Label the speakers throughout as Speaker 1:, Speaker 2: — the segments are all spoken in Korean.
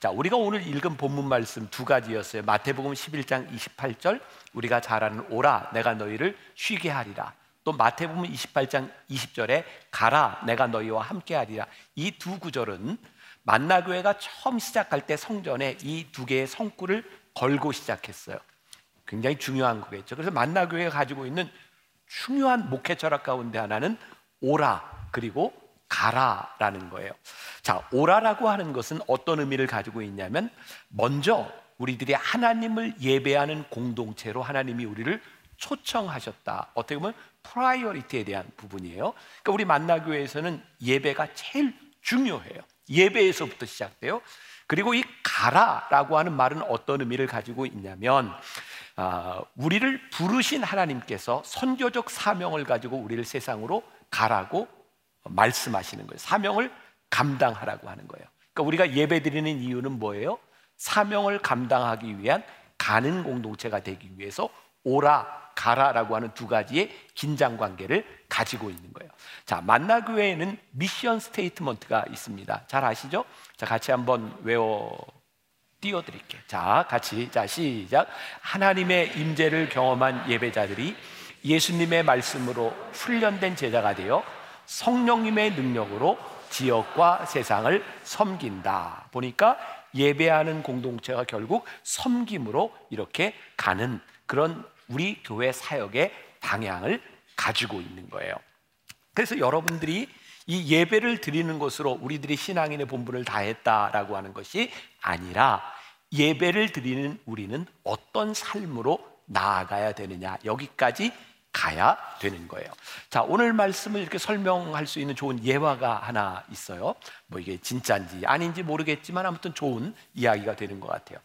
Speaker 1: 자, 우리가 오늘 읽은 본문 말씀 두 가지였어요. 마태복음 11장 28절 우리가 잘 아는 오라 내가 너희를 쉬게 하리라. 또 마태복음 28장 20절에 가라 내가 너희와 함께 하리라. 이 두 구절은 만나교회가 처음 시작할 때 성전에 이 두 개의 성구를 걸고 시작했어요. 굉장히 중요한 거겠죠. 그래서 만나교회가 가지고 있는 중요한 목회 철학 가운데 하나는 오라 그리고 가라라는 거예요. 자, 오라라고 하는 것은 어떤 의미를 가지고 있냐면 먼저 우리들이 하나님을 예배하는 공동체로 하나님이 우리를 초청하셨다. 어떻게 보면 priority에 대한 부분이에요. 그러니까 우리 만나교회에서는 예배가 제일 중요해요. 예배에서부터 시작돼요. 그리고 이 가라라고 하는 말은 어떤 의미를 가지고 있냐면 아, 우리를 부르신 하나님께서 선교적 사명을 가지고 우리를 세상으로 가라고 말씀하시는 거예요. 사명을 감당하라고 하는 거예요. 그러니까 우리가 예배 드리는 이유는 뭐예요? 사명을 감당하기 위한 가는 공동체가 되기 위해서 오라 가라라고 하는 두 가지의 긴장 관계를 가지고 있는 거예요. 자, 만나 교회에는 미션 스테이트먼트가 있습니다. 잘 아시죠? 자, 같이 한번 외워 띄워 드릴게요. 자, 같이 자 시작. 하나님의 임재를 경험한 예배자들이 예수님의 말씀으로 훈련된 제자가 되어 성령님의 능력으로 지역과 세상을 섬긴다. 보니까 예배하는 공동체가 결국 섬김으로 이렇게 가는 그런 우리 교회 사역의 방향을 가지고 있는 거예요. 그래서 여러분들이 이 예배를 드리는 것으로 우리들이 신앙인의 본분을 다했다라고 하는 것이 아니라 예배를 드리는 우리는 어떤 삶으로 나아가야 되느냐 여기까지 가야 되는 거예요. 자, 오늘 말씀을 이렇게 설명할 수 있는 좋은 예화가 하나 있어요. 뭐 이게 진짜인지 아닌지 모르겠지만 아무튼 좋은 이야기가 되는 것 같아요.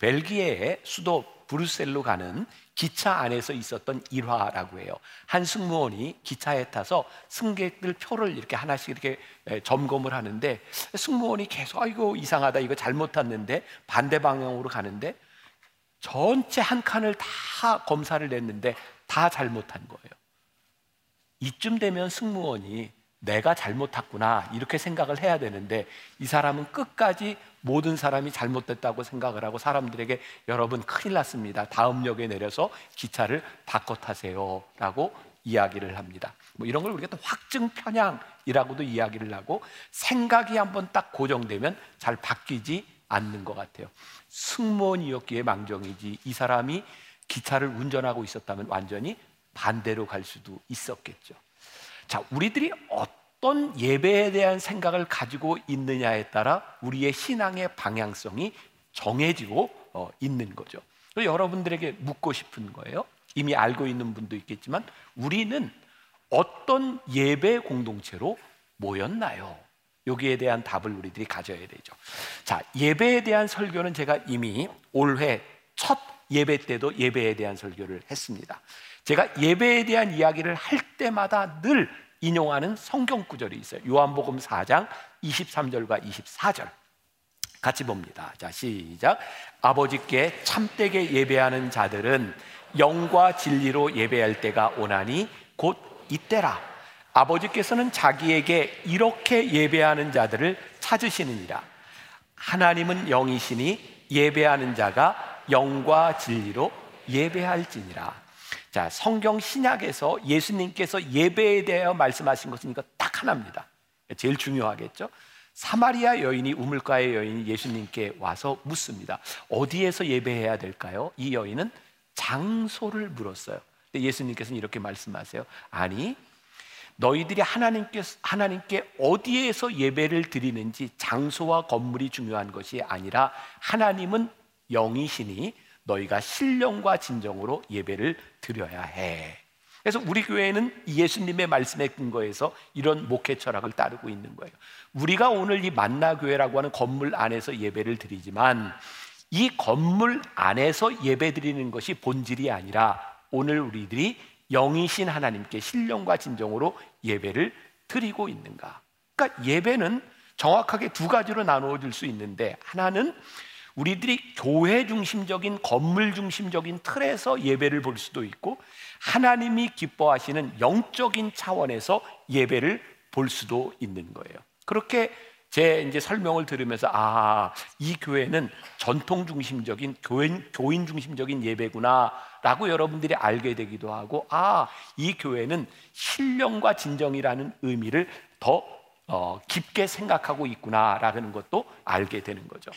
Speaker 1: 벨기에의 수도 브루셀로 가는 기차 안에서 있었던 일화라고 해요. 한 승무원이 기차에 타서 승객들 표를 이렇게 하나씩 이렇게 점검을 하는데 승무원이 계속 아이고 이상하다 이거 잘못 탔는데 반대 방향으로 가는데 전체 한 칸을 다 검사를 냈는데 다 잘못한 거예요. 이쯤 되면 승무원이 내가 잘못 탔구나 이렇게 생각을 해야 되는데 이 사람은 끝까지 모든 사람이 잘못됐다고 생각을 하고 사람들에게 여러분 큰일 났습니다. 다음 역에 내려서 기차를 바꿔 타세요라고 이야기를 합니다. 뭐 이런 걸 우리가 또 확증 편향이라고도 이야기를 하고 생각이 한번 딱 고정되면 잘 바뀌지 않는 것 같아요. 승무원이었기에 망정이지 이 사람이 기차를 운전하고 있었다면 완전히 반대로 갈 수도 있었겠죠. 자, 우리들이 어떤 예배에 대한 생각을 가지고 있느냐에 따라 우리의 신앙의 방향성이 정해지고 어, 있는 거죠. 여러분들에게 묻고 싶은 거예요. 이미 알고 있는 분도 있겠지만 우리는 어떤 예배 공동체로 모였나요? 여기에 대한 답을 우리들이 가져야 되죠. 자, 예배에 대한 설교는 제가 이미 올해 첫 예배 때도 예배에 대한 설교를 했습니다. 제가 예배에 대한 이야기를 할 때마다 늘 인용하는 성경 구절이 있어요. 요한복음 4장 23절과 24절. 같이 봅니다. 자, 시작. 아버지께 참되게 예배하는 자들은 영과 진리로 예배할 때가 오나니 곧 이때라. 아버지께서는 자기에게 이렇게 예배하는 자들을 찾으시느니라. 하나님은 영이시니 예배하는 자가 영과 진리로 예배할지니라. 자, 성경 신약에서 예수님께서 예배에 대하여 말씀하신 것은 이거 딱 하나입니다. 제일 중요하겠죠? 사마리아 여인이 우물가의 여인이 예수님께 와서 묻습니다. 어디에서 예배해야 될까요? 이 여인은 장소를 물었어요. 예수님께서는 이렇게 말씀하세요. 아니, 너희들이 하나님께, 하나님께 어디에서 예배를 드리는지 장소와 건물이 중요한 것이 아니라 하나님은 영이시니 너희가 신령과 진정으로 예배를 드려야 해. 그래서 우리 교회는 예수님의 말씀에 근거해서 이런 목회 철학을 따르고 있는 거예요. 우리가 오늘 이 만나 교회라고 하는 건물 안에서 예배를 드리지만 이 건물 안에서 예배 드리는 것이 본질이 아니라 오늘 우리들이 영이신 하나님께 신령과 진정으로 예배를 드리고 있는가? 그러니까 예배는 정확하게 두 가지로 나누어질 수 있는데 하나는 우리들이 교회 중심적인 건물 중심적인 틀에서 예배를 볼 수도 있고 하나님이 기뻐하시는 영적인 차원에서 예배를 볼 수도 있는 거예요. 그렇게 제 이제 설명을 들으면서 아, 이 교회는 전통 중심적인 교인, 교인 중심적인 예배구나라고 여러분들이 알게 되기도 하고 아, 이 교회는 신령과 진정이라는 의미를 더 어, 깊게 생각하고 있구나라는 것도 알게 되는 거죠.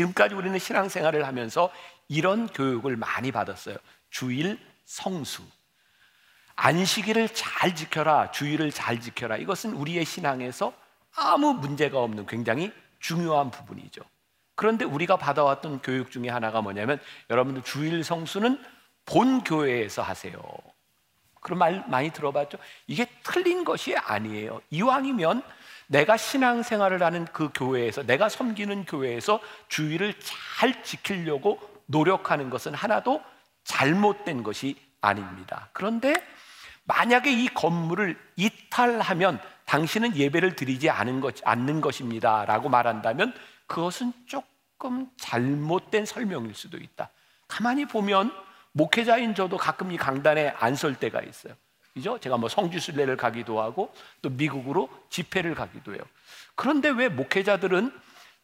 Speaker 1: 지금까지 우리는 신앙생활을 하면서 이런 교육을 많이 받았어요. 주일 성수. 안식일을 잘 지켜라. 주일을 잘 지켜라. 이것은 우리의 신앙에서 아무 문제가 없는 굉장히 중요한 부분이죠. 그런데 우리가 받아왔던 교육 중에 하나가 뭐냐면 여러분들 주일 성수는 본 교회에서 하세요. 그런 말 많이 들어봤죠? 이게 틀린 것이 아니에요. 이왕이면 내가 신앙생활을 하는 그 교회에서 내가 섬기는 교회에서 주의를 잘 지키려고 노력하는 것은 하나도 잘못된 것이 아닙니다. 그런데 만약에 이 건물을 이탈하면 당신은 예배를 드리지 않은 것, 않는 것입니다. 라고 말한다면 그것은 조금 잘못된 설명일 수도 있다. 가만히 보면 목회자인 저도 가끔 이 강단에 안 설 때가 있어요. 그죠? 제가 뭐 성지순례를 가기도 하고 또 미국으로 집회를 가기도 해요. 그런데 왜 목회자들은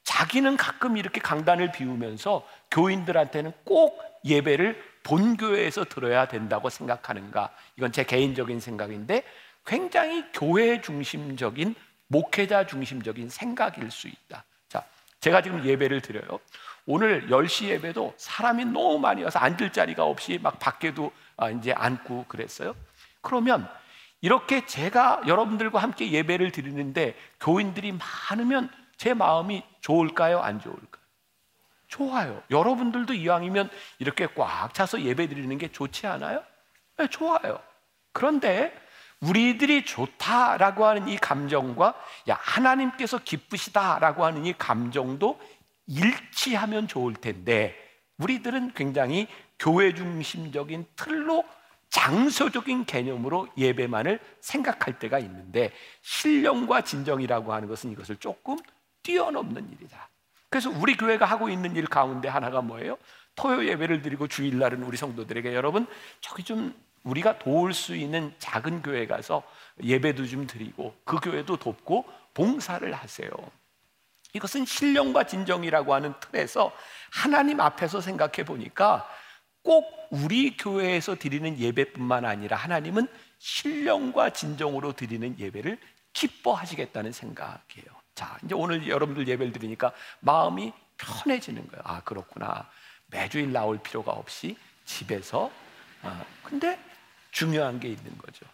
Speaker 1: 자기는 가끔 이렇게 강단을 비우면서 교인들한테는 꼭 예배를 본교회에서 들어야 된다고 생각하는가? 이건 제 개인적인 생각인데 굉장히 교회 중심적인 목회자 중심적인 생각일 수 있다. 자, 제가 지금 예배를 드려요. 오늘 10시 예배도 사람이 너무 많이 와서 앉을 자리가 없이 막 밖에도 아, 이제 앉고 그랬어요. 그러면 이렇게 제가 여러분들과 함께 예배를 드리는데 교인들이 많으면 제 마음이 좋을까요? 안 좋을까요? 좋아요. 여러분들도 이왕이면 이렇게 꽉 차서 예배 드리는 게 좋지 않아요? 네, 좋아요. 그런데 우리들이 좋다라고 하는 이 감정과 야 하나님께서 기쁘시다라고 하는 이 감정도 일치하면 좋을 텐데 우리들은 굉장히 교회 중심적인 틀로 장소적인 개념으로 예배만을 생각할 때가 있는데 신령과 진정이라고 하는 것은 이것을 조금 뛰어넘는 일이다. 그래서 우리 교회가 하고 있는 일 가운데 하나가 뭐예요? 토요 예배를 드리고 주일날은 우리 성도들에게 여러분 저기 좀 우리가 도울 수 있는 작은 교회 가서 예배도 좀 드리고 그 교회도 돕고 봉사를 하세요. 이것은 신령과 진정이라고 하는 틀에서 하나님 앞에서 생각해 보니까 꼭 우리 교회에서 드리는 예배뿐만 아니라 하나님은 신령과 진정으로 드리는 예배를 기뻐하시겠다는 생각이에요. 자, 이제 오늘 여러분들 예배를 드리니까 마음이 편해지는 거예요. 아, 그렇구나. 매주일 나올 필요가 없이 집에서. 아, 근데 중요한 게 있는 거죠.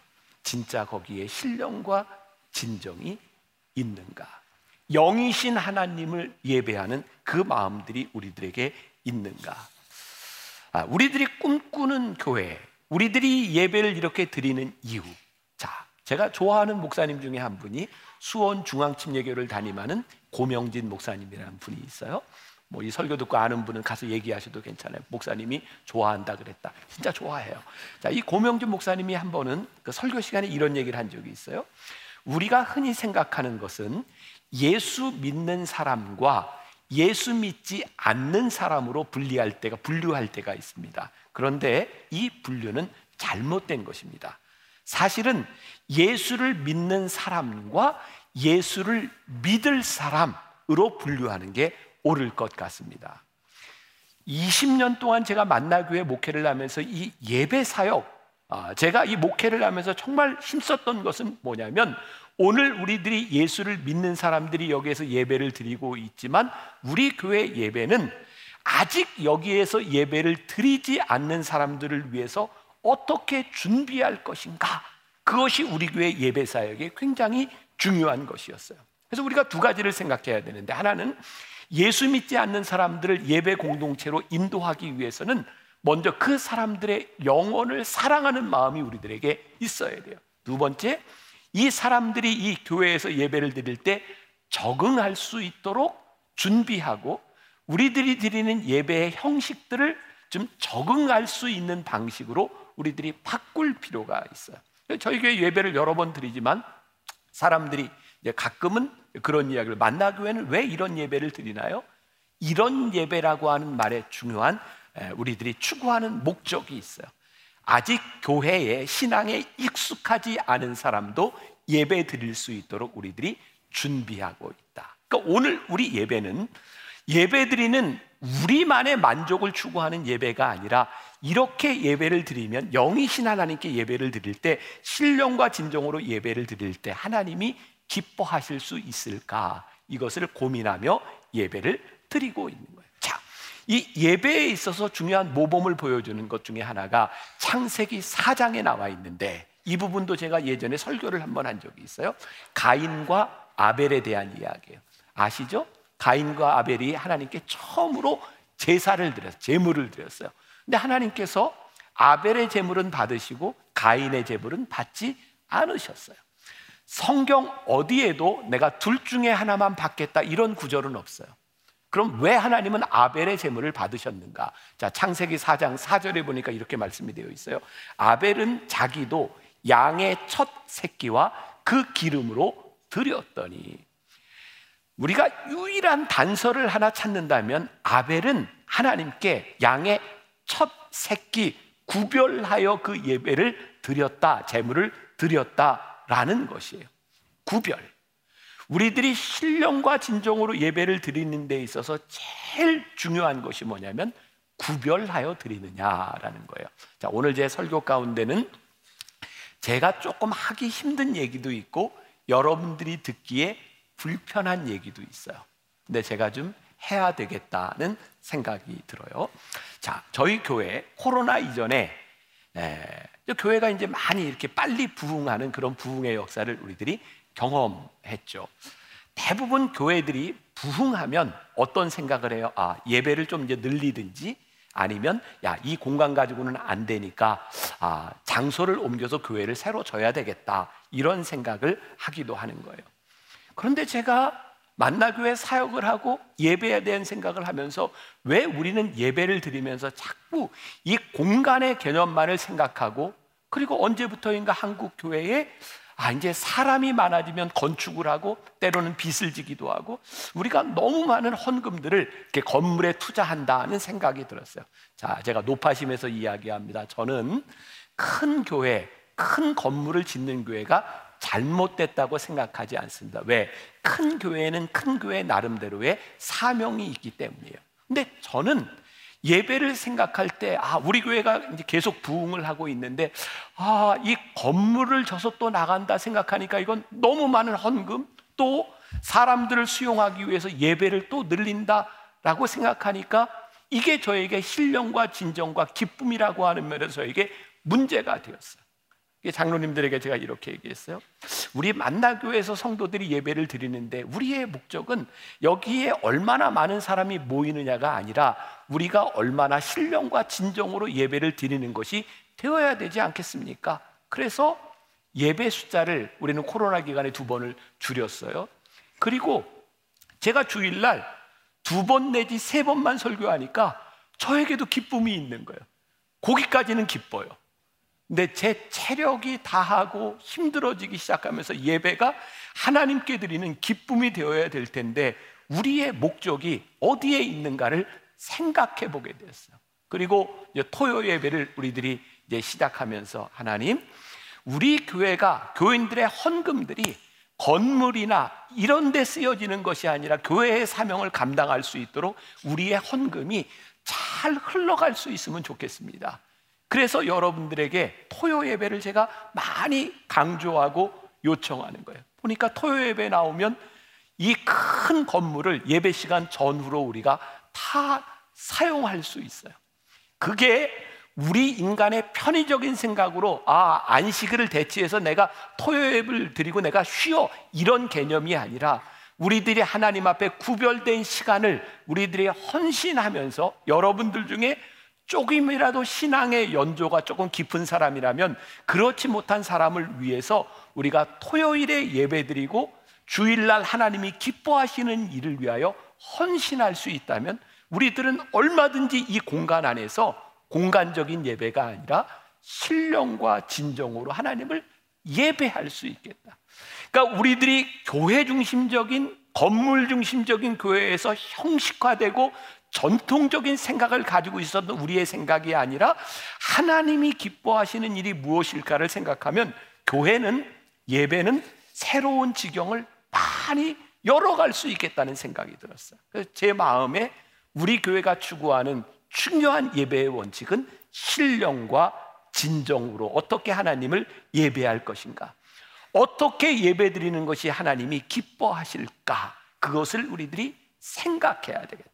Speaker 1: 진짜 거기에 신령과 진정이 있는가? 영이신 하나님을 예배하는 그 마음들이 우리들에게 있는가? 아, 우리들이 꿈꾸는 교회, 우리들이 예배를 이렇게 드리는 이유. 자, 제가 좋아하는 목사님 중에 한 분이 수원 중앙침례교를 담임하는 고명진 목사님이라는 분이 있어요. 뭐 이 설교 듣고 아는 분은 가서 얘기하셔도 괜찮아요. 목사님이 좋아한다 그랬다. 진짜 좋아해요. 자, 이 고명준 목사님이 한 번은 그 설교 시간에 이런 얘기를 한 적이 있어요. 우리가 흔히 생각하는 것은 예수 믿는 사람과 예수 믿지 않는 사람으로 분리할 때가 분류할 때가 있습니다. 그런데 이 분류는 잘못된 것입니다. 사실은 예수를 믿는 사람과 예수를 믿을 사람으로 분류하는 게 옳을 것 같습니다. 20년 동안 제가 만나교회 목회를 하면서 이 예배 사역, 아, 제가 이 목회를 하면서 정말 힘썼던 것은 뭐냐면 오늘 우리들이 예수를 믿는 사람들이 여기에서 예배를 드리고 있지만 우리 교회 예배는 아직 여기에서 예배를 드리지 않는 사람들을 위해서 어떻게 준비할 것인가? 그것이 우리 교회 예배 사역에 굉장히 중요한 것이었어요. 그래서 우리가 두 가지를 생각해야 되는데 하나는 예수 믿지 않는 사람들을 예배 공동체로 인도하기 위해서는 먼저 그 사람들의 영혼을 사랑하는 마음이 우리들에게 있어야 돼요. 두 번째, 이 사람들이 이 교회에서 예배를 드릴 때 적응할 수 있도록 준비하고 우리들이 드리는 예배의 형식들을 좀 적응할 수 있는 방식으로 우리들이 바꿀 필요가 있어요. 저희 교회 예배를 여러 번 드리지만 사람들이 가끔은 그런 이야기를 만나 교회는 왜 이런 예배를 드리나요? 이런 예배라고 하는 말에 중요한 우리들이 추구하는 목적이 있어요. 아직 교회에 신앙에 익숙하지 않은 사람도 예배 드릴 수 있도록 우리들이 준비하고 있다. 그러니까 오늘 우리 예배는 예배 드리는 우리만의 만족을 추구하는 예배가 아니라 이렇게 예배를 드리면 영이신 하나님께 예배를 드릴 때 신령과 진정으로 예배를 드릴 때 하나님이 기뻐하실 수 있을까 이것을 고민하며 예배를 드리고 있는 거예요. 자, 이 예배에 있어서 중요한 모범을 보여주는 것 중에 하나가 창세기 4장에 나와 있는데 이 부분도 제가 예전에 설교를 한 번 한 적이 있어요. 가인과 아벨에 대한 이야기예요. 아시죠? 가인과 아벨이 하나님께 처음으로 제사를 드렸어요. 제물을 드렸어요. 근데 하나님께서 아벨의 제물은 받으시고 가인의 제물은 받지 않으셨어요. 성경 어디에도 내가 둘 중에 하나만 받겠다 이런 구절은 없어요. 그럼 왜 하나님은 아벨의 제물을 받으셨는가? 자, 창세기 4장 4절에 보니까 이렇게 말씀이 되어 있어요. 아벨은 자기도 양의 첫 새끼와 그 기름으로 드렸더니 우리가 유일한 단서를 하나 찾는다면 아벨은 하나님께 양의 첫 새끼 구별하여 그 예배를 드렸다, 제물을 드렸다라는 것이에요. 구별. 우리들이 신령과 진정으로 예배를 드리는 데 있어서 제일 중요한 것이 뭐냐면 구별하여 드리느냐라는 거예요. 자, 오늘 제 설교 가운데는 제가 조금 하기 힘든 얘기도 있고 여러분들이 듣기에 불편한 얘기도 있어요. 근데 제가 좀 해야 되겠다는 생각이 들어요. 자, 저희 교회 코로나 이전에 에, 교회가 이제 많이 이렇게 빨리 부흥하는 그런 부흥의 역사를 우리들이 경험했죠. 대부분 교회들이 부흥하면 어떤 생각을 해요? 아, 예배를 좀 이제 늘리든지 아니면 야, 이 공간 가지고는 안 되니까 아, 장소를 옮겨서 교회를 새로 져야 되겠다. 이런 생각을 하기도 하는 거예요. 그런데 제가 만나교회 사역을 하고 예배에 대한 생각을 하면서 왜 우리는 예배를 드리면서 자꾸 이 공간의 개념만을 생각하고 그리고 언제부터인가 한국 교회에 아, 이제 사람이 많아지면 건축을 하고 때로는 빚을 지기도 하고 우리가 너무 많은 헌금들을 이렇게 건물에 투자한다는 생각이 들었어요. 자, 제가 높아심에서 이야기합니다. 저는 큰 교회, 큰 건물을 짓는 교회가 잘못됐다고 생각하지 않습니다. 왜? 큰 교회는 큰 교회 나름대로의 사명이 있기 때문이에요. 근데 저는 예배를 생각할 때, 아, 우리 교회가 이제 계속 부흥을 하고 있는데, 아, 이 건물을 져서 또 나간다 생각하니까 이건 너무 많은 헌금, 또 사람들을 수용하기 위해서 예배를 또 늘린다라고 생각하니까 이게 저에게 신령과 진정과 기쁨이라고 하는 면에서 저에게 문제가 되었어요. 장로님들에게 제가 이렇게 얘기했어요. 우리 만나교회에서 성도들이 예배를 드리는데 우리의 목적은 여기에 얼마나 많은 사람이 모이느냐가 아니라 우리가 얼마나 신령과 진정으로 예배를 드리는 것이 되어야 되지 않겠습니까? 그래서 예배 숫자를 우리는 코로나 기간에 두 번을 줄였어요. 그리고 제가 주일날 두 번 내지 세 번만 설교하니까 저에게도 기쁨이 있는 거예요. 거기까지는 기뻐요. 근데 제 체력이 다하고 힘들어지기 시작하면서 예배가 하나님께 드리는 기쁨이 되어야 될 텐데 우리의 목적이 어디에 있는가를 생각해 보게 됐어요. 그리고 토요 예배를 우리들이 이제 시작하면서 하나님, 우리 교회가 교인들의 헌금들이 건물이나 이런 데 쓰여지는 것이 아니라 교회의 사명을 감당할 수 있도록 우리의 헌금이 잘 흘러갈 수 있으면 좋겠습니다. 그래서 여러분들에게 토요 예배를 제가 많이 강조하고 요청하는 거예요. 보니까 토요 예배 나오면 이 큰 건물을 예배 시간 전후로 우리가 다 사용할 수 있어요. 그게 우리 인간의 편의적인 생각으로 아 안식일을 대체해서 내가 토요 예배를 드리고 내가 쉬어 이런 개념이 아니라 우리들이 하나님 앞에 구별된 시간을 우리들이 헌신하면서 여러분들 중에 조금이라도 신앙의 연조가 조금 깊은 사람이라면 그렇지 못한 사람을 위해서 우리가 토요일에 예배드리고 주일날 하나님이 기뻐하시는 일을 위하여 헌신할 수 있다면 우리들은 얼마든지 이 공간 안에서 공간적인 예배가 아니라 신령과 진정으로 하나님을 예배할 수 있겠다. 그러니까 우리들이 교회 중심적인 건물 중심적인 교회에서 형식화되고 전통적인 생각을 가지고 있었던 우리의 생각이 아니라 하나님이 기뻐하시는 일이 무엇일까를 생각하면 교회는 예배는 새로운 지경을 많이 열어갈 수 있겠다는 생각이 들었어요. 제 마음에 우리 교회가 추구하는 중요한 예배의 원칙은 신령과 진정으로 어떻게 하나님을 예배할 것인가. 어떻게 예배 드리는 것이 하나님이 기뻐하실까? 그것을 우리들이 생각해야 되겠다.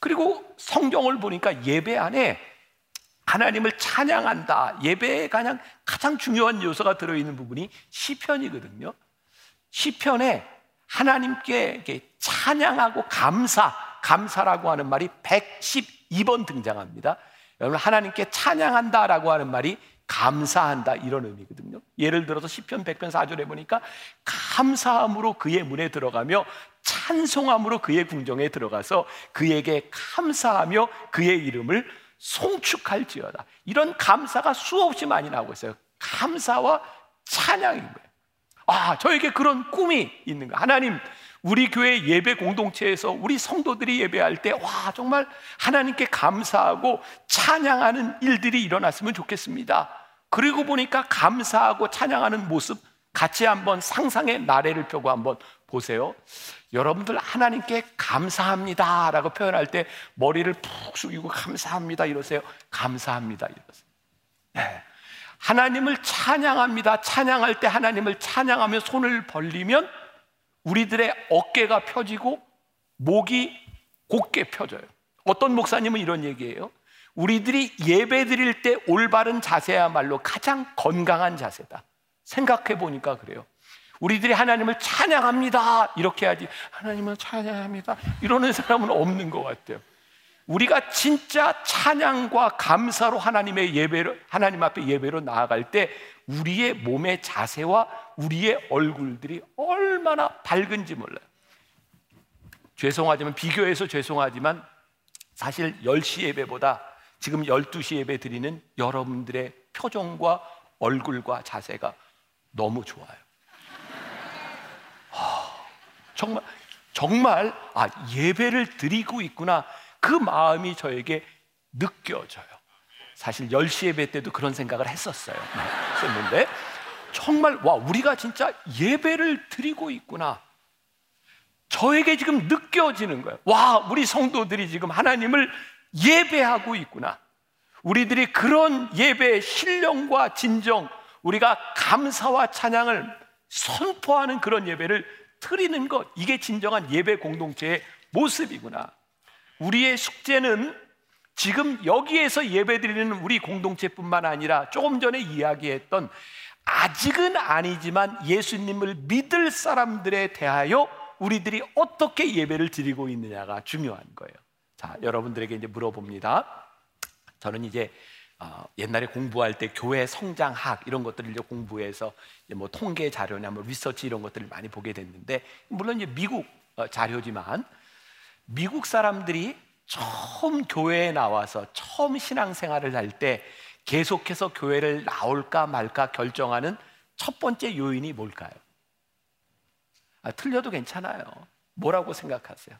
Speaker 1: 그리고 성경을 보니까 예배 안에 하나님을 찬양한다. 예배에 가장 가장 중요한 요소가 들어 있는 부분이 시편이거든요. 시편에 하나님께 찬양하고 감사, 감사라고 하는 말이 112번 등장합니다. 여러분 하나님께 찬양한다라고 하는 말이 감사한다 이런 의미거든요. 예를 들어서 시편 100편 4절에 보니까 감사함으로 그의 문에 들어가며 찬송함으로 그의 궁정에 들어가서 그에게 감사하며 그의 이름을 송축할지어다. 이런 감사가 수없이 많이 나오고 있어요. 감사와 찬양인 거예요. 아, 저에게 그런 꿈이 있는 거예요. 하나님, 우리 교회 예배 공동체에서 우리 성도들이 예배할 때, 와, 정말 하나님께 감사하고 찬양하는 일들이 일어났으면 좋겠습니다. 그리고 보니까 감사하고 찬양하는 모습 같이 한번 상상의 나래를 펴고 한번 보세요. 여러분들 하나님께 감사합니다 라고 표현할 때 머리를 푹 숙이고 감사합니다 이러세요. 감사합니다 이러세요. 네. 하나님을 찬양합니다. 찬양할 때 하나님을 찬양하며 손을 벌리면 우리들의 어깨가 펴지고 목이 곧게 펴져요. 어떤 목사님은 이런 얘기예요. 우리들이 예배 드릴 때 올바른 자세야말로 가장 건강한 자세다. 생각해 보니까 그래요. 우리들이 하나님을 찬양합니다. 이렇게 하지. 하나님을 찬양합니다. 이러는 사람은 없는 것 같아요. 우리가 진짜 찬양과 감사로 하나님의 예배를 하나님 앞에 예배로 나아갈 때 우리의 몸의 자세와 우리의 얼굴들이 얼마나 밝은지 몰라요. 죄송하지만 비교해서 죄송하지만 사실 10시 예배보다 지금 12시 예배 드리는 여러분들의 표정과 얼굴과 자세가 너무 좋아요. 정말 정말 아 예배를 드리고 있구나 그 마음이 저에게 느껴져요. 사실 10시 예배 때도 그런 생각을 했었어요. 했었는데 정말 와 우리가 진짜 예배를 드리고 있구나. 저에게 지금 느껴지는 거예요. 와 우리 성도들이 지금 하나님을 예배하고 있구나. 우리들이 그런 예배의 신령과 진정, 우리가 감사와 찬양을 선포하는 그런 예배를 드리는 것, 이게 진정한 예배 공동체의 모습이구나. 우리의 숙제는 지금 여기에서 예배 드리는 우리 공동체뿐만 아니라 조금 전에 이야기했던 아직은 아니지만 예수님을 믿을 사람들에 대하여 우리들이 어떻게 예배를 드리고 있느냐가 중요한 거예요. 자, 여러분들에게 이제 물어봅니다. 저는 이제 어, 옛날에 공부할 때 교회 성장학 이런 것들을 이제 공부해서 이제 뭐 통계 자료나 뭐 리서치 이런 것들을 많이 보게 됐는데 물론 이제 미국 어, 자료지만 미국 사람들이 처음 교회에 나와서 처음 신앙생활을 할 때 계속해서 교회를 나올까 말까 결정하는 첫 번째 요인이 뭘까요? 아, 틀려도 괜찮아요. 뭐라고 생각하세요?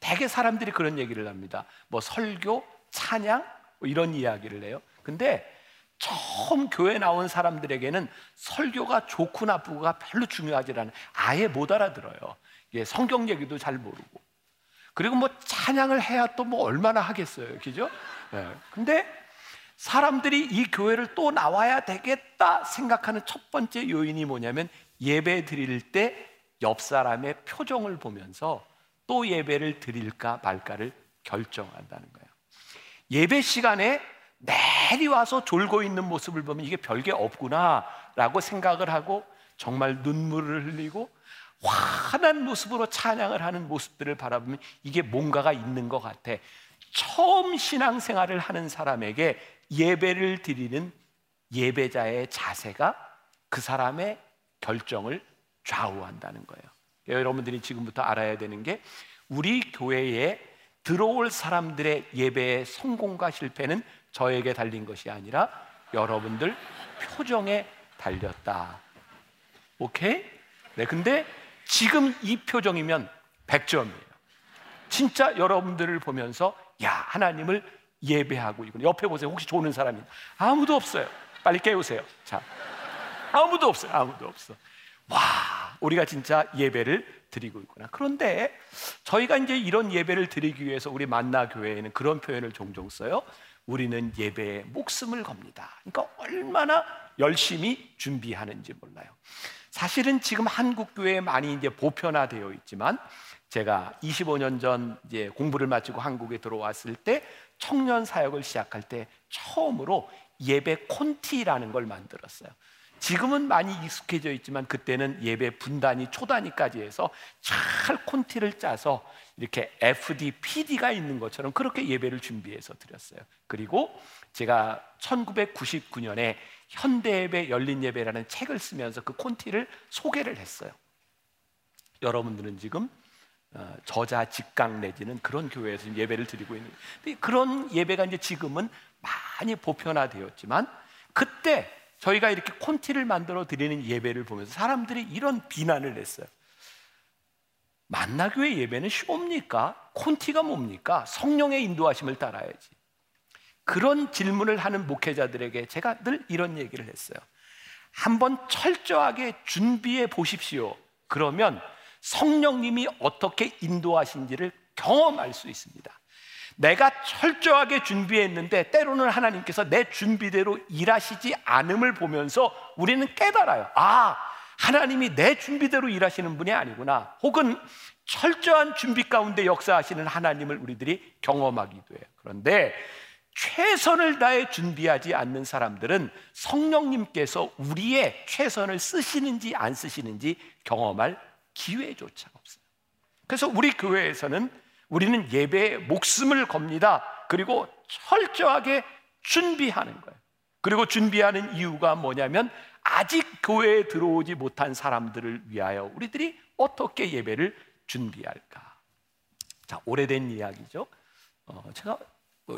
Speaker 1: 대개 사람들이 그런 얘기를 합니다. 뭐 설교, 찬양 뭐 이런 이야기를 해요. 근데 처음 교회 나온 사람들에게는 설교가 좋고 나쁘고가 별로 중요하지 않아요. 아예 못 알아들어요. 성경 얘기도 잘 모르고. 그리고 뭐 찬양을 해야 또 뭐 얼마나 하겠어요. 그죠? 네. 근데 사람들이 이 교회를 또 나와야 되겠다 생각하는 첫 번째 요인이 뭐냐면 예배 드릴 때 옆 사람의 표정을 보면서 또 예배를 드릴까 말까를 결정한다는 거예요. 예배 시간에 내리 와서 졸고 있는 모습을 보면 이게 별게 없구나라고 생각을 하고 정말 눈물을 흘리고 환한 모습으로 찬양을 하는 모습들을 바라보면 이게 뭔가가 있는 것 같아. 처음 신앙생활을 하는 사람에게 예배를 드리는 예배자의 자세가 그 사람의 결정을 좌우한다는 거예요. 여러분들이 지금부터 알아야 되는 게 우리 교회에 들어올 사람들의 예배의 성공과 실패는 저에게 달린 것이 아니라 여러분들 표정에 달렸다. 오케이? 네, 근데 지금 이 표정이면 100점이에요. 진짜 여러분들을 보면서 야, 하나님을 예배하고 있구나. 옆에 보세요. 혹시 좋은 사람이 아무도 없어요. 빨리 깨우세요. 자. 아무도 없어요. 아무도 없어. 와, 아, 우리가 진짜 예배를 드리고 있구나. 그런데 저희가 이제 이런 예배를 드리기 위해서 우리 만나 교회에는 그런 표현을 종종 써요. 우리는 예배에 목숨을 겁니다. 그러니까 얼마나 열심히 준비하는지 몰라요. 사실은 지금 한국 교회에 많이 이제 보편화되어 있지만 제가 25년 전 이제 공부를 마치고 한국에 들어왔을 때 청년 사역을 시작할 때 처음으로 예배 콘티라는 걸 만들었어요. 지금은 많이 익숙해져 있지만 그때는 예배 분단위 초단위까지 해서 잘 콘티를 짜서 이렇게 FD, PD가 있는 것처럼 그렇게 예배를 준비해서 드렸어요. 그리고 제가 1999년에 현대예배 열린 예배라는 책을 쓰면서 그 콘티를 소개를 했어요. 여러분들은 지금 어, 저자 직강 내지는 그런 교회에서 예배를 드리고 있는 그런 예배가 이제 지금은 많이 보편화되었지만 그때 저희가 이렇게 콘티를 만들어 드리는 예배를 보면서 사람들이 이런 비난을 했어요. 만나교회 예배는 쉽습니까? 콘티가 뭡니까? 성령의 인도하심을 따라야지. 그런 질문을 하는 목회자들에게 제가 늘 이런 얘기를 했어요. 한번 철저하게 준비해 보십시오. 그러면 성령님이 어떻게 인도하신지를 경험할 수 있습니다. 내가 철저하게 준비했는데 때로는 하나님께서 내 준비대로 일하시지 않음을 보면서 우리는 깨달아요. 아, 하나님이 내 준비대로 일하시는 분이 아니구나. 혹은 철저한 준비 가운데 역사하시는 하나님을 우리들이 경험하기도 해요. 그런데 최선을 다해 준비하지 않는 사람들은 성령님께서 우리의 최선을 쓰시는지 안 쓰시는지 경험할 기회조차 없어요. 그래서 우리 교회에서는 우리는 예배에 목숨을 겁니다. 그리고 철저하게 준비하는 거예요. 그리고 준비하는 이유가 뭐냐면 아직 교회에 들어오지 못한 사람들을 위하여 우리들이 어떻게 예배를 준비할까? 자, 오래된 이야기죠. 어, 제가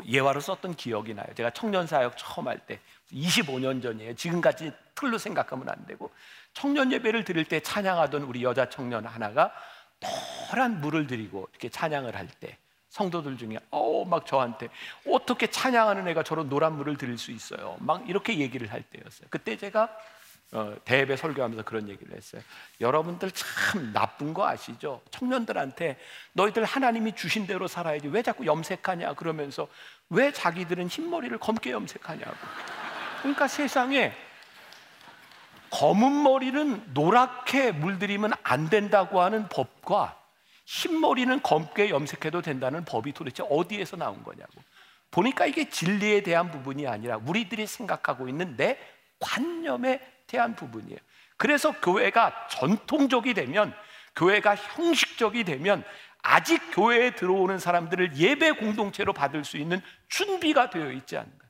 Speaker 1: 예화로 썼던 기억이 나요. 제가 청년 사역 처음 할 때 25년 전이에요. 지금까지 틀로 생각하면 안 되고 청년 예배를 드릴 때 찬양하던 우리 여자 청년 하나가 노란 물을 드리고 이렇게 찬양을 할 때 성도들 중에 어막 저한테 어떻게 찬양하는 애가 저런 노란 물을 드릴 수 있어요. 막 이렇게 얘기를 할 때였어요. 그때 제가 어, 대회 설교하면서 그런 얘기를 했어요. 여러분들 참 나쁜 거 아시죠? 청년들한테 너희들 하나님이 주신 대로 살아야지 왜 자꾸 염색하냐 그러면서 왜 자기들은 흰머리를 검게 염색하냐고. 그러니까 세상에 검은 머리는 노랗게 물들이면 안 된다고 하는 법과 흰 머리는 검게 염색해도 된다는 법이 도대체 어디에서 나온 거냐고. 보니까 이게 진리에 대한 부분이 아니라 우리들이 생각하고 있는 내 관념에 대한 부분이에요. 그래서 교회가 전통적이 되면 교회가 형식적이 되면 아직 교회에 들어오는 사람들을 예배 공동체로 받을 수 있는 준비가 되어 있지 않은가.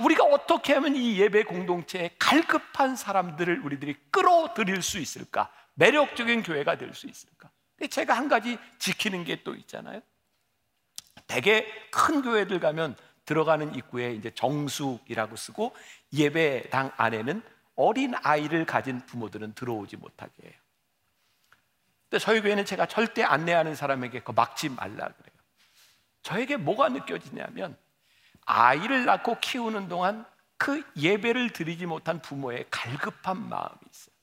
Speaker 1: 우리가 어떻게 하면 이 예배 공동체에 갈급한 사람들을 우리들이 끌어들일 수 있을까? 매력적인 교회가 될 수 있을까? 제가 한 가지 지키는 게 또 있잖아요. 대개 큰 교회들 가면 들어가는 입구에 이제 정숙이라고 쓰고 예배당 안에는 어린 아이를 가진 부모들은 들어오지 못하게 해요. 근데 저희 교회는 제가 절대 안내하는 사람에게 그 막지 말라 그래요. 저에게 뭐가 느껴지냐면 아이를 낳고 키우는 동안 그 예배를 드리지 못한 부모의 갈급한 마음이 있어요.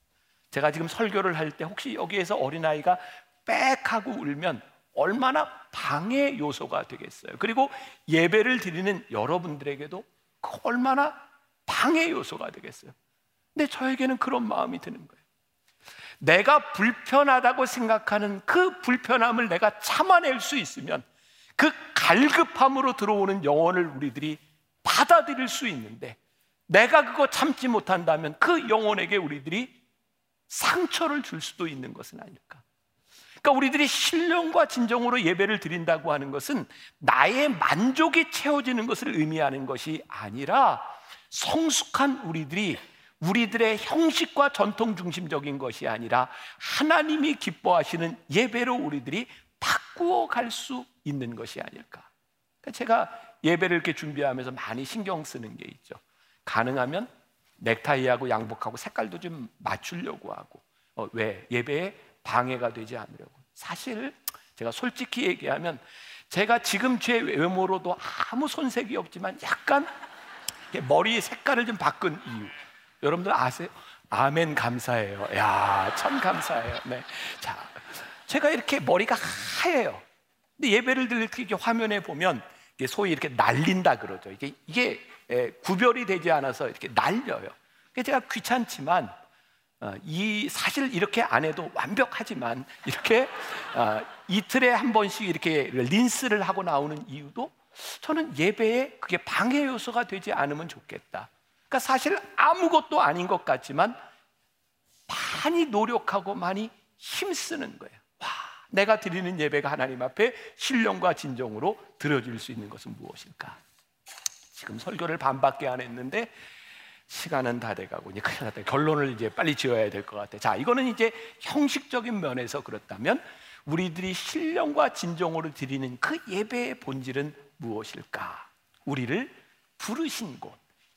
Speaker 1: 제가 지금 설교를 할 때 혹시 여기에서 어린아이가 빽 하고 울면 얼마나 방해 요소가 되겠어요. 그리고 예배를 드리는 여러분들에게도 그 얼마나 방해 요소가 되겠어요. 근데 저에게는 그런 마음이 드는 거예요. 내가 불편하다고 생각하는 그 불편함을 내가 참아낼 수 있으면 그 갈급함으로 들어오는 영혼을 우리들이 받아들일 수 있는데 내가 그거 참지 못한다면 그 영혼에게 우리들이 상처를 줄 수도 있는 것은 아닐까. 그러니까 우리들이 신령과 진정으로 예배를 드린다고 하는 것은 나의 만족이 채워지는 것을 의미하는 것이 아니라 성숙한 우리들이 우리들의 형식과 전통 중심적인 것이 아니라 하나님이 기뻐하시는 예배로 우리들이 바꾸어 갈 수 있는 것이 아닐까. 그러니까 제가 예배를 이렇게 준비하면서 많이 신경 쓰는 게 있죠. 가능하면 넥타이하고 양복하고 색깔도 좀 맞추려고 하고 어, 왜 예배에 방해가 되지 않으려고. 사실 제가 솔직히 얘기하면 제가 지금 제 외모로도 아무 손색이 없지만 약간 머리 색깔을 좀 바꾼 이유 여러분들 아세요? 아멘 감사해요. 야, 참 감사해요. 네. 자, 제가 이렇게 머리가 하얘요. 근데 예배를 드릴 때 이렇게 화면에 보면 이게 소위 이렇게 날린다 그러죠. 이게 이게 에, 구별이 되지 않아서 이렇게 날려요. 제가 귀찮지만 어, 이 사실 이렇게 안 해도 완벽하지만 이렇게 어, 이틀에 한 번씩 이렇게 린스를 하고 나오는 이유도 저는 예배에 그게 방해 요소가 되지 않으면 좋겠다. 그러니까 사실 아무것도 아닌 것 같지만 많이 노력하고 많이 힘쓰는 거예요. 와, 내가 드리는 예배가 하나님 앞에 신령과 진정으로 들어질 수 있는 것은 무엇일까? 지금 설교를 반밖에 안 했는데 시간은 다 돼가고 이제 큰일 났다. 결론을 이제 빨리 지어야 될 것 같아. 자, 이거는 이제 형식적인 면에서 그렇다면 우리들이 신령과 진정으로 드리는 그 예배의 본질은 무엇일까? 우리를 부르신 곳,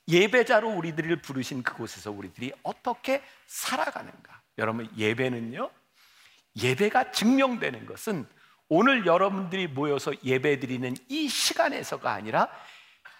Speaker 1: 예배자로 우리들을 부르신 그곳에서 우리들이 어떻게 살아가는가? 여러분, 예배는요, 예배가 증명되는 것은 오늘 여러분들이 모여서 예배 드리는 이 시간에서가 아니라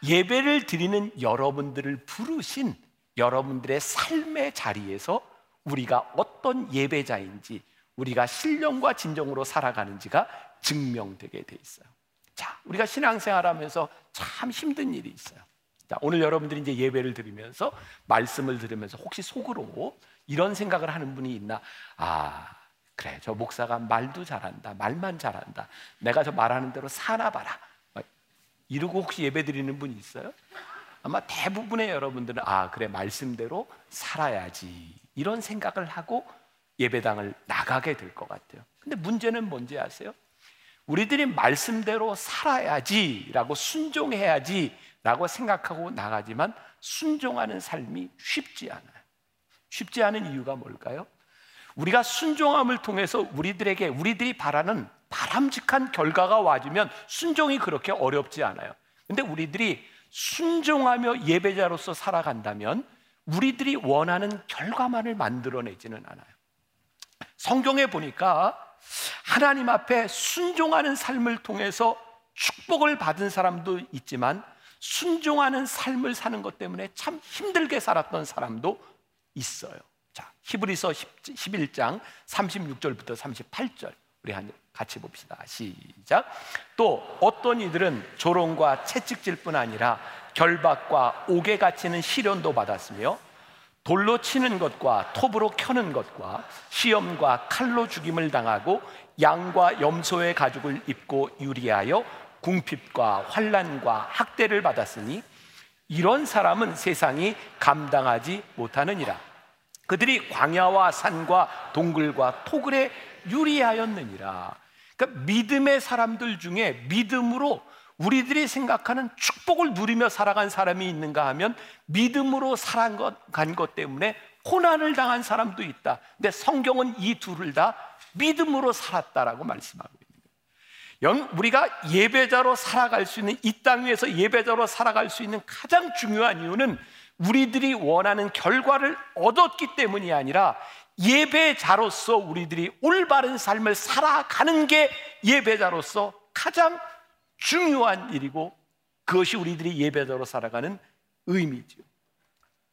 Speaker 1: 예배를 드리는 여러분들을 부르신 여러분들의 삶의 자리에서 우리가 어떤 예배자인지 우리가 신령과 진정으로 살아가는지가 증명되게 돼 있어요. 자, 우리가 신앙생활하면서 참 힘든 일이 있어요. 자, 오늘 여러분들이 이제 예배를 드리면서 말씀을 들으면서 혹시 속으로 이런 생각을 하는 분이 있나? 아, 그래, 저 목사가 말도 잘한다, 말만 잘한다. 내가 저 말하는 대로 사나 봐라. 이러고 혹시 예배 드리는 분이 있어요? 아마 대부분의 여러분들은 아, 그래, 말씀대로 살아야지. 이런 생각을 하고 예배당을 나가게 될 것 같아요. 근데 문제는 뭔지 아세요? 우리들이 말씀대로 살아야지라고 순종해야지라고 생각하고 나가지만 순종하는 삶이 쉽지 않아요. 쉽지 않은 이유가 뭘까요? 우리가 순종함을 통해서 우리들에게 우리들이 바라는 바람직한 결과가 와주면 순종이 그렇게 어렵지 않아요. 근데 우리들이 순종하며 예배자로서 살아간다면 우리들이 원하는 결과만을 만들어내지는 않아요. 성경에 보니까 하나님 앞에 순종하는 삶을 통해서 축복을 받은 사람도 있지만 순종하는 삶을 사는 것 때문에 참 힘들게 살았던 사람도 있어요. 자, 히브리서 11장 36절부터 38절 우리 같이 봅시다. 시작. 또 어떤 이들은 조롱과 채찍질뿐 아니라 결박과 옥에 갇히는 시련도 받았으며 돌로 치는 것과 톱으로 켜는 것과 시험과 칼로 죽임을 당하고 양과 염소의 가죽을 입고 유리하여 궁핍과 환란과 학대를 받았으니 이런 사람은 세상이 감당하지 못하느니라. 그들이 광야와 산과 동굴과 토굴에 유리하였느니라. 그러니까 믿음의 사람들 중에 믿음으로 우리들이 생각하는 축복을 누리며 살아간 사람이 있는가 하면 믿음으로 살아간 것 때문에 고난을 당한 사람도 있다. 근데 성경은 이 둘을 다 믿음으로 살았다라고 말씀하고 있는 거예요. 우리가 예배자로 살아갈 수 있는 이 땅 위에서 예배자로 살아갈 수 있는 가장 중요한 이유는 우리들이 원하는 결과를 얻었기 때문이 아니라 예배자로서 우리들이 올바른 삶을 살아가는 게 예배자로서 가장 중요한 일이고 그것이 우리들이 예배자로 살아가는 의미죠.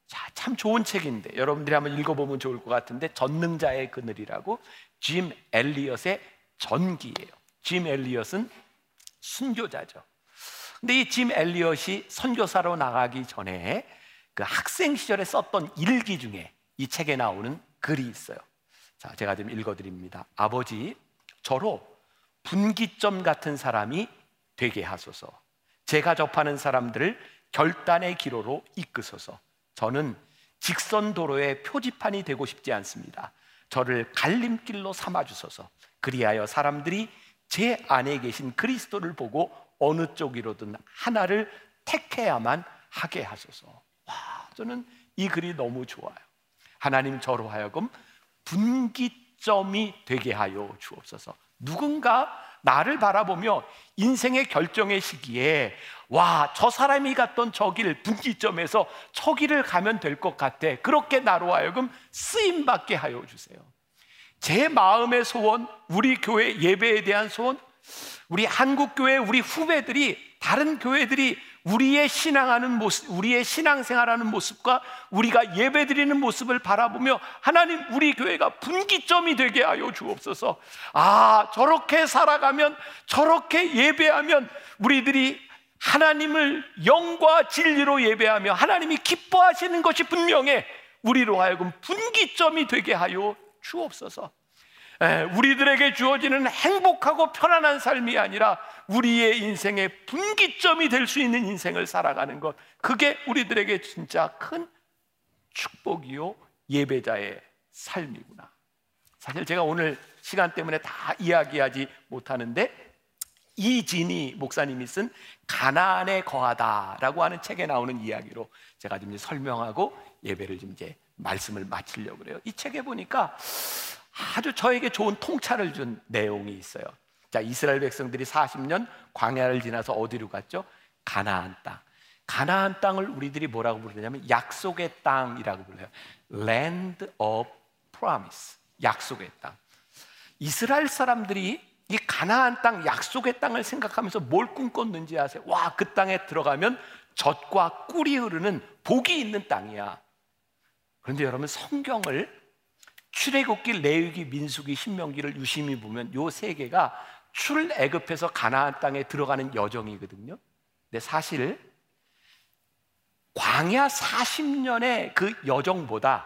Speaker 1: 자, 참 좋은 책인데 여러분들이 한번 읽어보면 좋을 것 같은데 전능자의 그늘이라고 짐 엘리엇의 전기예요. 짐 엘리엇은 순교자죠. 근데 이 짐 엘리엇이 선교사로 나가기 전에 그 학생 시절에 썼던 일기 중에 이 책에 나오는 글이 있어요. 자, 제가 좀 읽어드립니다. 아버지, 저로 분기점 같은 사람이 되게 하소서. 제가 접하는 사람들을 결단의 기로로 이끄소서. 저는 직선 도로의 표지판이 되고 싶지 않습니다. 저를 갈림길로 삼아 주소서. 그리하여 사람들이 제 안에 계신 그리스도를 보고 어느 쪽이로든 하나를 택해야만 하게 하소서. 와, 저는 이 글이 너무 좋아요. 하나님 저로 하여금 분기점이 되게 하여 주옵소서. 누군가 나를 바라보며 인생의 결정의 시기에 와, 저 사람이 갔던 저길 분기점에서 저 길을 가면 될 것 같아. 그렇게 나로 하여금 쓰임 받게 하여 주세요. 제 마음의 소원, 우리 교회 예배에 대한 소원 우리 한국 교회 우리 후배들이 다른 교회들이 우리의 신앙하는 모습, 우리의 신앙생활하는 모습과 우리가 예배드리는 모습을 바라보며 하나님 우리 교회가 분기점이 되게 하여 주옵소서. 아, 저렇게 살아가면 저렇게 예배하면 우리들이 하나님을 영과 진리로 예배하며 하나님이 기뻐하시는 것이 분명해 우리로 하여금 분기점이 되게 하여 주옵소서. 우리들에게 주어지는 행복하고 편안한 삶이 아니라 우리의 인생의 분기점이 될 수 있는 인생을 살아가는 것 그게 우리들에게 진짜 큰 축복이요 예배자의 삶이구나. 사실 제가 오늘 시간 때문에 다 이야기하지 못하는데 이진이 목사님이 쓴 가나안에 거하다라고 하는 책에 나오는 이야기로 제가 좀 설명하고 예배를 좀 이제 말씀을 마치려고 그래요. 이 책에 보니까 아주 저에게 좋은 통찰을 준 내용이 있어요. 자, 이스라엘 백성들이 40년 광야를 지나서 어디로 갔죠? 가나안 땅. 가나안 땅을 우리들이 뭐라고 부르냐면 약속의 땅이라고 불러요. Land of Promise. 약속의 땅. 이스라엘 사람들이 이 가나안 땅, 약속의 땅을 생각하면서 뭘 꿈꿨는지 아세요? 와, 그 땅에 들어가면 젖과 꿀이 흐르는 복이 있는 땅이야. 그런데 여러분 성경을 출애굽기, 레위기, 민수기, 신명기를 유심히 보면 요 세 개가 출애굽해서 가나안 땅에 들어가는 여정이거든요. 근데 사실 광야 40년의 그 여정보다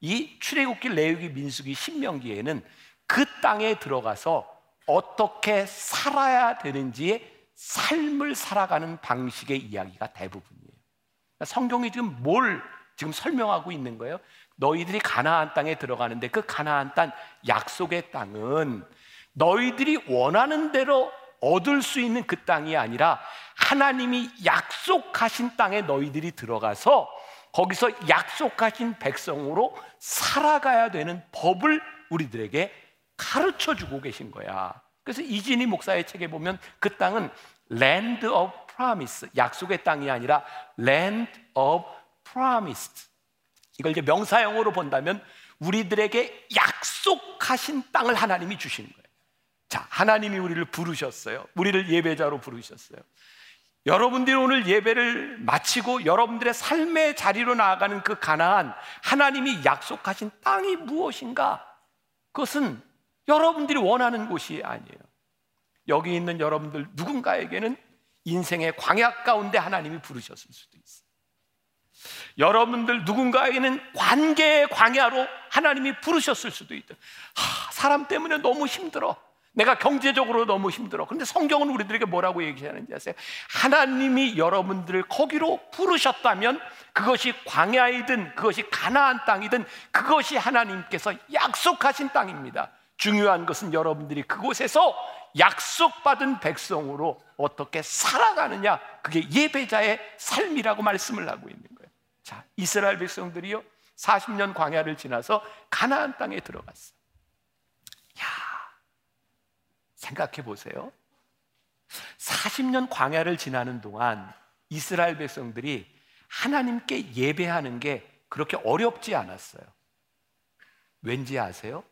Speaker 1: 이 출애굽기, 레위기, 민수기, 신명기에는 그 땅에 들어가서 어떻게 살아야 되는지의 삶을 살아가는 방식의 이야기가 대부분이에요. 그러니까 성경이 지금 뭘 지금 설명하고 있는 거예요? 너희들이 가나안 땅에 들어가는데 그 가나안 땅 약속의 땅은 너희들이 원하는 대로 얻을 수 있는 그 땅이 아니라 하나님이 약속하신 땅에 너희들이 들어가서 거기서 약속하신 백성으로 살아가야 되는 법을 우리들에게 가르쳐 주고 계신 거야. 그래서 이진희 목사의 책에 보면 그 땅은 land of promise, 약속의 땅이 아니라 land of promised. 이걸 이제 명사형으로 본다면 우리들에게 약속하신 땅을 하나님이 주시는 거예요. 자, 하나님이 우리를 부르셨어요. 우리를 예배자로 부르셨어요. 여러분들이 오늘 예배를 마치고 여러분들의 삶의 자리로 나아가는 그 가나안 하나님이 약속하신 땅이 무엇인가? 그것은 여러분들이 원하는 곳이 아니에요. 여기 있는 여러분들 누군가에게는 인생의 광야 가운데 하나님이 부르셨을 수도 있어요. 여러분들 누군가에게는 관계의 광야로 하나님이 부르셨을 수도 있다. 하, 사람 때문에 너무 힘들어. 내가 경제적으로 너무 힘들어. 근데 성경은 우리들에게 뭐라고 얘기하는지 아세요? 하나님이 여러분들을 거기로 부르셨다면 그것이 광야이든 그것이 가나안 땅이든 그것이 하나님께서 약속하신 땅입니다. 중요한 것은 여러분들이 그곳에서 약속받은 백성으로 어떻게 살아가느냐. 그게 예배자의 삶이라고 말씀을 하고 있는 거예요. 자, 이스라엘 백성들이요. 40년 광야를 지나서 가나안 땅에 들어갔어. 야. 생각해 보세요. 40년 광야를 지나는 동안 이스라엘 백성들이 하나님께 예배하는 게 그렇게 어렵지 않았어요. 왠지 아세요?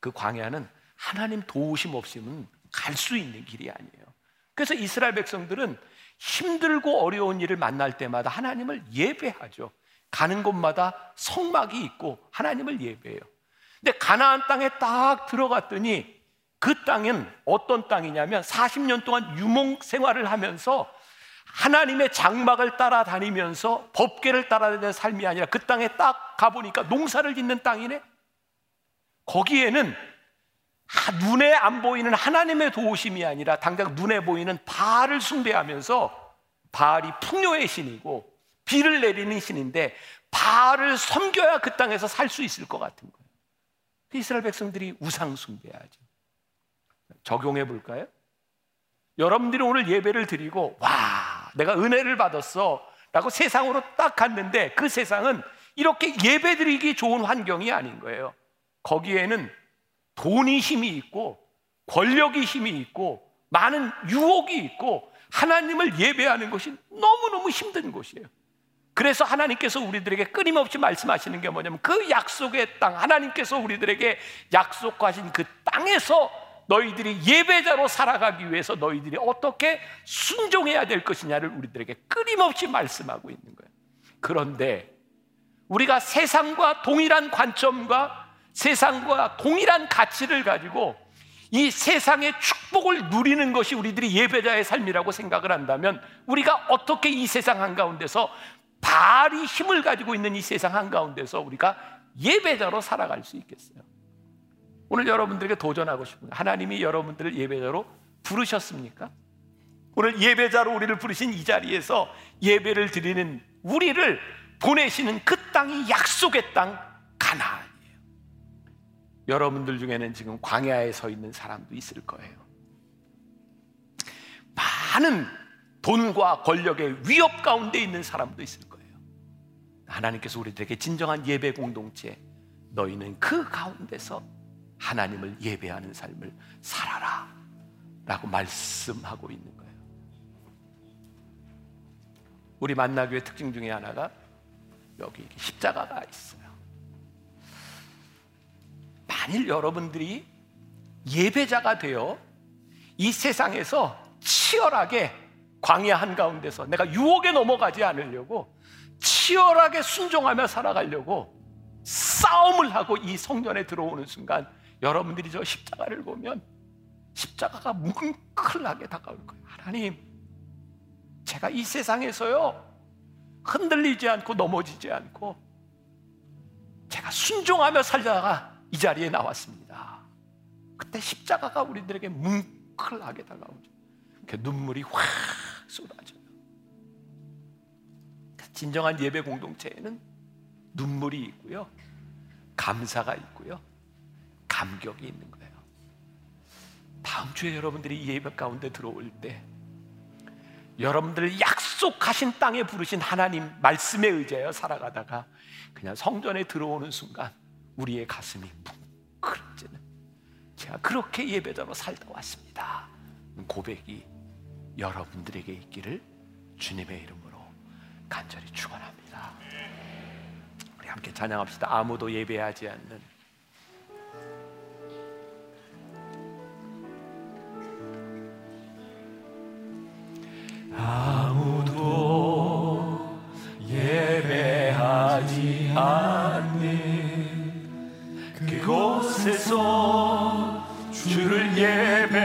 Speaker 1: 그 광야는 하나님 도우심 없이는 갈 수 있는 길이 아니에요. 그래서 이스라엘 백성들은 힘들고 어려운 일을 만날 때마다 하나님을 예배하죠. 가는 곳마다 성막이 있고 하나님을 예배해요. 근데 가나안 땅에 딱 들어갔더니 그 땅은 어떤 땅이냐면 40년 동안 유목 생활을 하면서 하나님의 장막을 따라다니면서 법계를 따라다니는 삶이 아니라 그 땅에 딱 가보니까 농사를 짓는 땅이네. 거기에는 눈에 안 보이는 하나님의 도우심이 아니라 당장 눈에 보이는 바알을 숭배하면서 바알이 풍요의 신이고 비를 내리는 신인데 바알을 섬겨야 그 땅에서 살 수 있을 것 같은 거예요. 이스라엘 백성들이 우상 숭배하죠. 적용해 볼까요? 여러분들이 오늘 예배를 드리고 와 내가 은혜를 받았어 라고 세상으로 딱 갔는데 그 세상은 이렇게 예배 드리기 좋은 환경이 아닌 거예요. 거기에는 돈이 힘이 있고 권력이 힘이 있고 많은 유혹이 있고 하나님을 예배하는 것이 너무너무 힘든 곳이에요. 그래서 하나님께서 우리들에게 끊임없이 말씀하시는 게 뭐냐면 그 약속의 땅, 하나님께서 우리들에게 약속하신 그 땅에서 너희들이 예배자로 살아가기 위해서 너희들이 어떻게 순종해야 될 것이냐를 우리들에게 끊임없이 말씀하고 있는 거예요. 그런데 우리가 세상과 동일한 관점과 세상과 동일한 가치를 가지고 이 세상의 축복을 누리는 것이 우리들이 예배자의 삶이라고 생각을 한다면 우리가 어떻게 이 세상 한가운데서 발이 힘을 가지고 있는 이 세상 한가운데서 우리가 예배자로 살아갈 수 있겠어요? 오늘 여러분들에게 도전하고 싶은 하나님이 여러분들을 예배자로 부르셨습니까? 오늘 예배자로 우리를 부르신 이 자리에서 예배를 드리는 우리를 보내시는 그 땅이 약속의 땅 가나안이에요. 여러분들 중에는 지금 광야에 서 있는 사람도 있을 거예요. 많은 돈과 권력의 위협 가운데 있는 사람도 있을 거예요. 하나님께서 우리들에게 진정한 예배 공동체, 너희는 그 가운데서 하나님을 예배하는 삶을 살아라. 라고 말씀하고 있는 거예요. 우리 만나교회 특징 중에 하나가 여기 십자가가 있어요. 만일 여러분들이 예배자가 되어 이 세상에서 치열하게 광야 한가운데서 내가 유혹에 넘어가지 않으려고 치열하게 순종하며 살아가려고 싸움을 하고 이 성전에 들어오는 순간 여러분들이 저 십자가를 보면 십자가가 뭉클하게 다가올 거예요. 하나님, 제가 이 세상에서요 흔들리지 않고 넘어지지 않고 제가 순종하며 살다가 이 자리에 나왔습니다. 그때 십자가가 우리들에게 뭉클하게 다가오죠. 그 눈물이 확 쏟아져요. 진정한 예배 공동체에는 눈물이 있고요. 감사가 있고요. 감격이 있는 거예요. 다음 주에 여러분들이 예배 가운데 들어올 때 여러분들을 약속하신 땅에 부르신 하나님 말씀에 의지하여 살아가다가 그냥 성전에 들어오는 순간 우리의 가슴이 뭉클해지는 제가 그렇게 예배자로 살다 왔습니다. 고백이 여러분들에게 있기를 주님의 이름으로 간절히 축원합니다. 우리 함께 찬양합시다. 아무도 예배하지 않는 아무도 예배하지 않는 그곳에서 주를 예배하리라.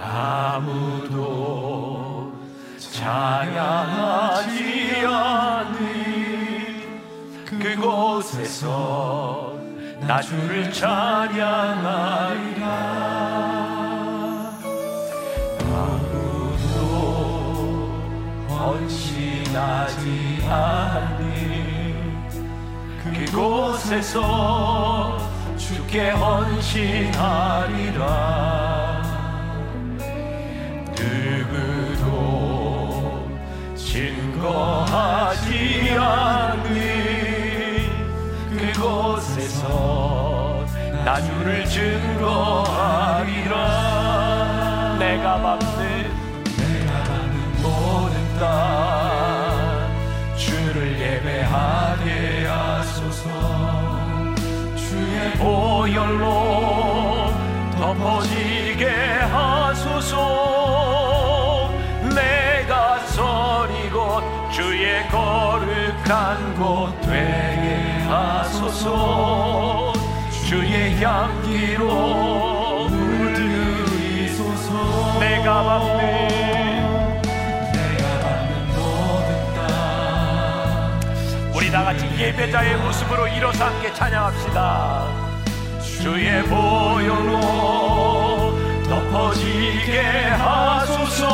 Speaker 1: 아무도 찬양하지 않는 그곳에서 나 주를 찬양하리라. 헌신하지 않는 그곳에서 주께 헌신하리라. 누구도 증거하지 않는 그곳에서 나 주를 증거하리라. 내가 밟 보혈로 덮어지게 하소서. 내가 선이 곧 주의 거룩한 곳 되게 하소서. 주의 향기로 물들이소서. 내가 밟는 우리 다 같이 예배자의 모습으로 일어서 함께 찬양합시다. 주의 보혈로 덮어지게 하소서.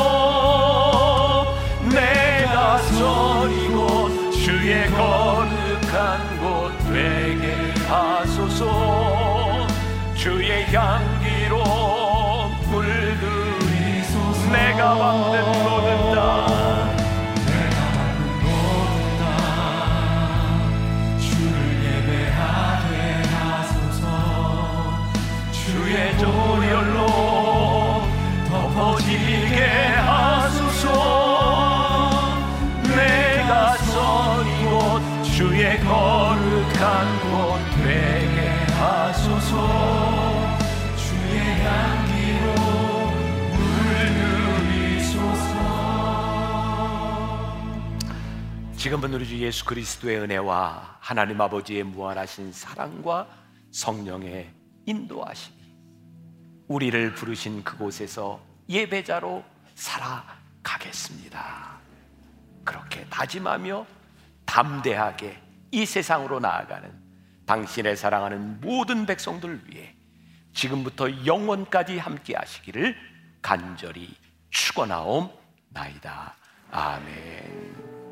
Speaker 1: 내가 선이 곧 주의 거룩한 곳 되게 하소서. 주의 향기로 물들이소서. 내가 받는 모든 땅 주의 거룩한 곳 되게 하소서. 지금은 우리 주 예수 그리스도의 은혜와 하나님 아버지의 무한하신 사랑과 성령의 인도하심이 우리를 부르신 그곳에서 예배자로 살아가겠습니다. 그렇게 다짐하며 담대하게 이 세상으로 나아가는 당신의 사랑하는 모든 백성들 위해 지금부터 영원까지 함께 하시기를 간절히 축원하옵나이다. 아멘.